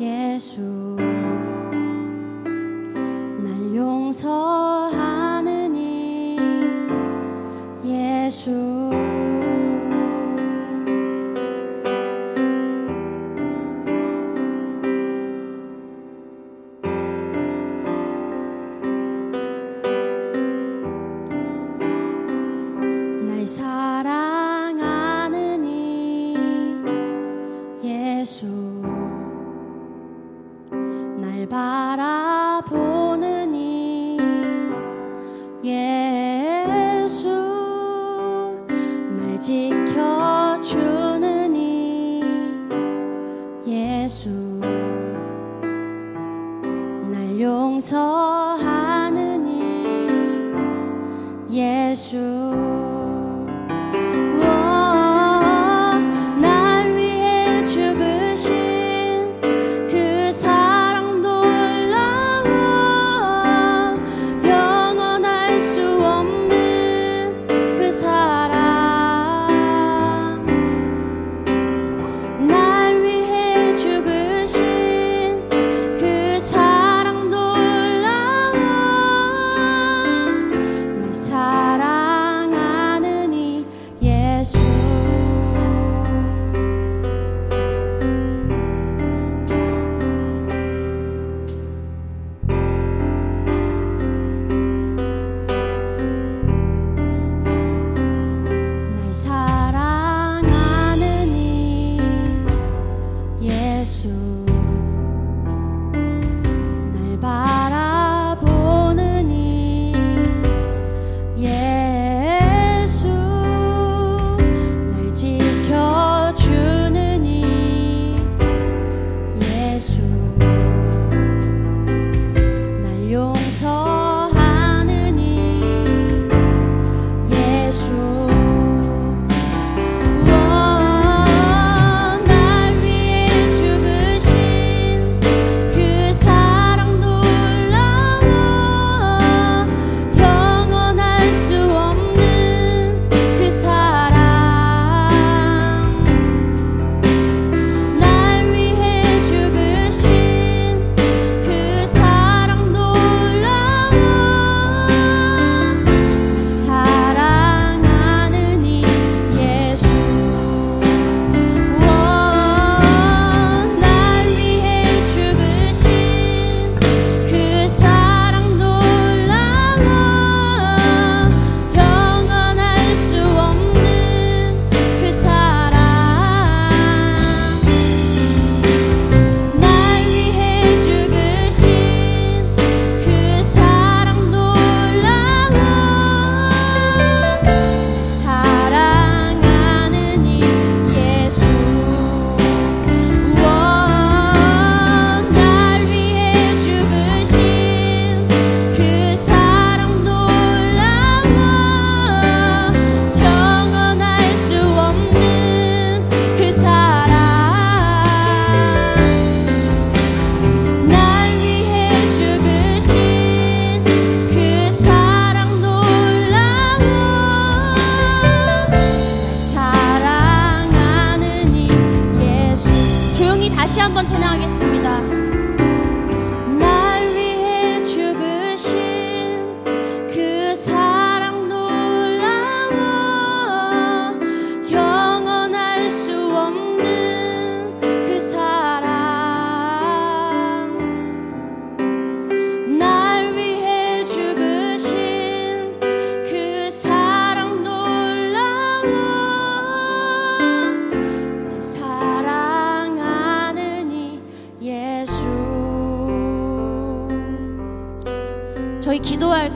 예수 날 용서 날 바라보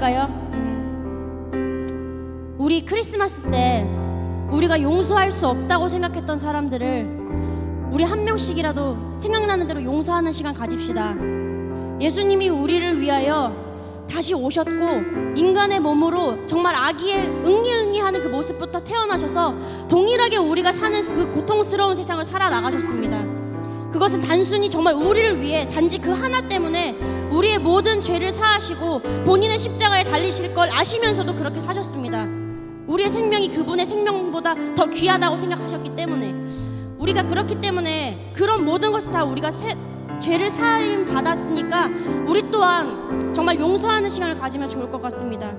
할까요? 음. 우리 크리스마스 때 우리가 용서할 수 없다고 생각했던 사람들을 우리 한 명씩이라도 생각나는 대로 용서하는 시간 가집시다. 예수님이 우리를 위하여 다시 오셨고 인간의 몸으로 정말 아기의 응이응이하는 그 모습부터 태어나셔서 동일하게 우리가 사는 그 고통스러운 세상을 살아 나가셨습니다. 그것은 단순히 정말 우리를 위해 단지 그 하나 때문에 우리의 모든 죄를 사하시고 본인의 십자가에 달리실 걸 아시면서도 그렇게 사셨습니다. 우리의 생명이 그분의 생명보다 더 귀하다고 생각하셨기 때문에 우리가 그렇기 때문에 그런 모든 것을 다 우리가 세, 죄를 사임 받았으니까 우리 또한 정말 용서하는 시간을 가지면 좋을 것 같습니다.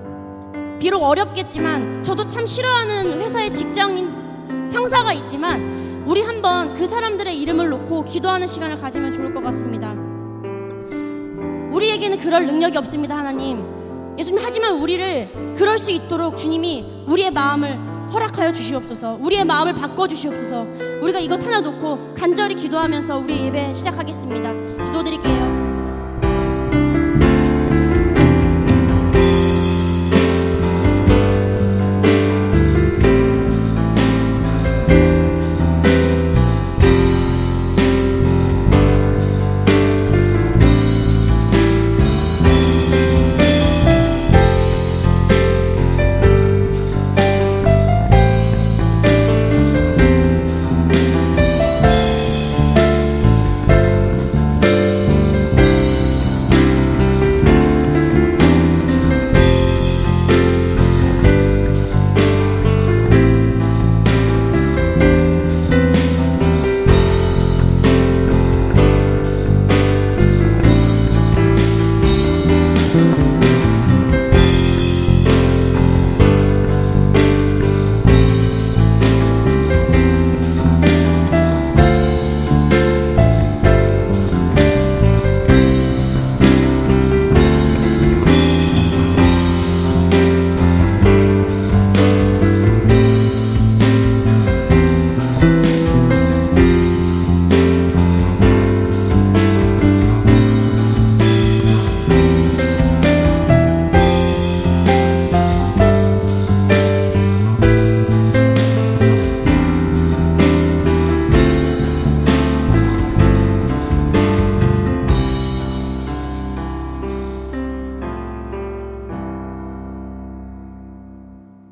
비록 어렵겠지만 저도 참 싫어하는 회사의 직장인 상사가 있지만 우리 한번 그 사람들의 이름을 놓고 기도하는 시간을 가지면 좋을 것 같습니다. 우리에게는 그럴 능력이 없습니다, 하나님. 예수님 하지만 우리를 그럴 수 있도록 주님이 우리의 마음을 허락하여 주시옵소서. 우리의 마음을 바꿔 주시옵소서. 우리가 이것 하나 놓고 간절히 기도하면서 우리 예배 시작하겠습니다. 기도드릴게요.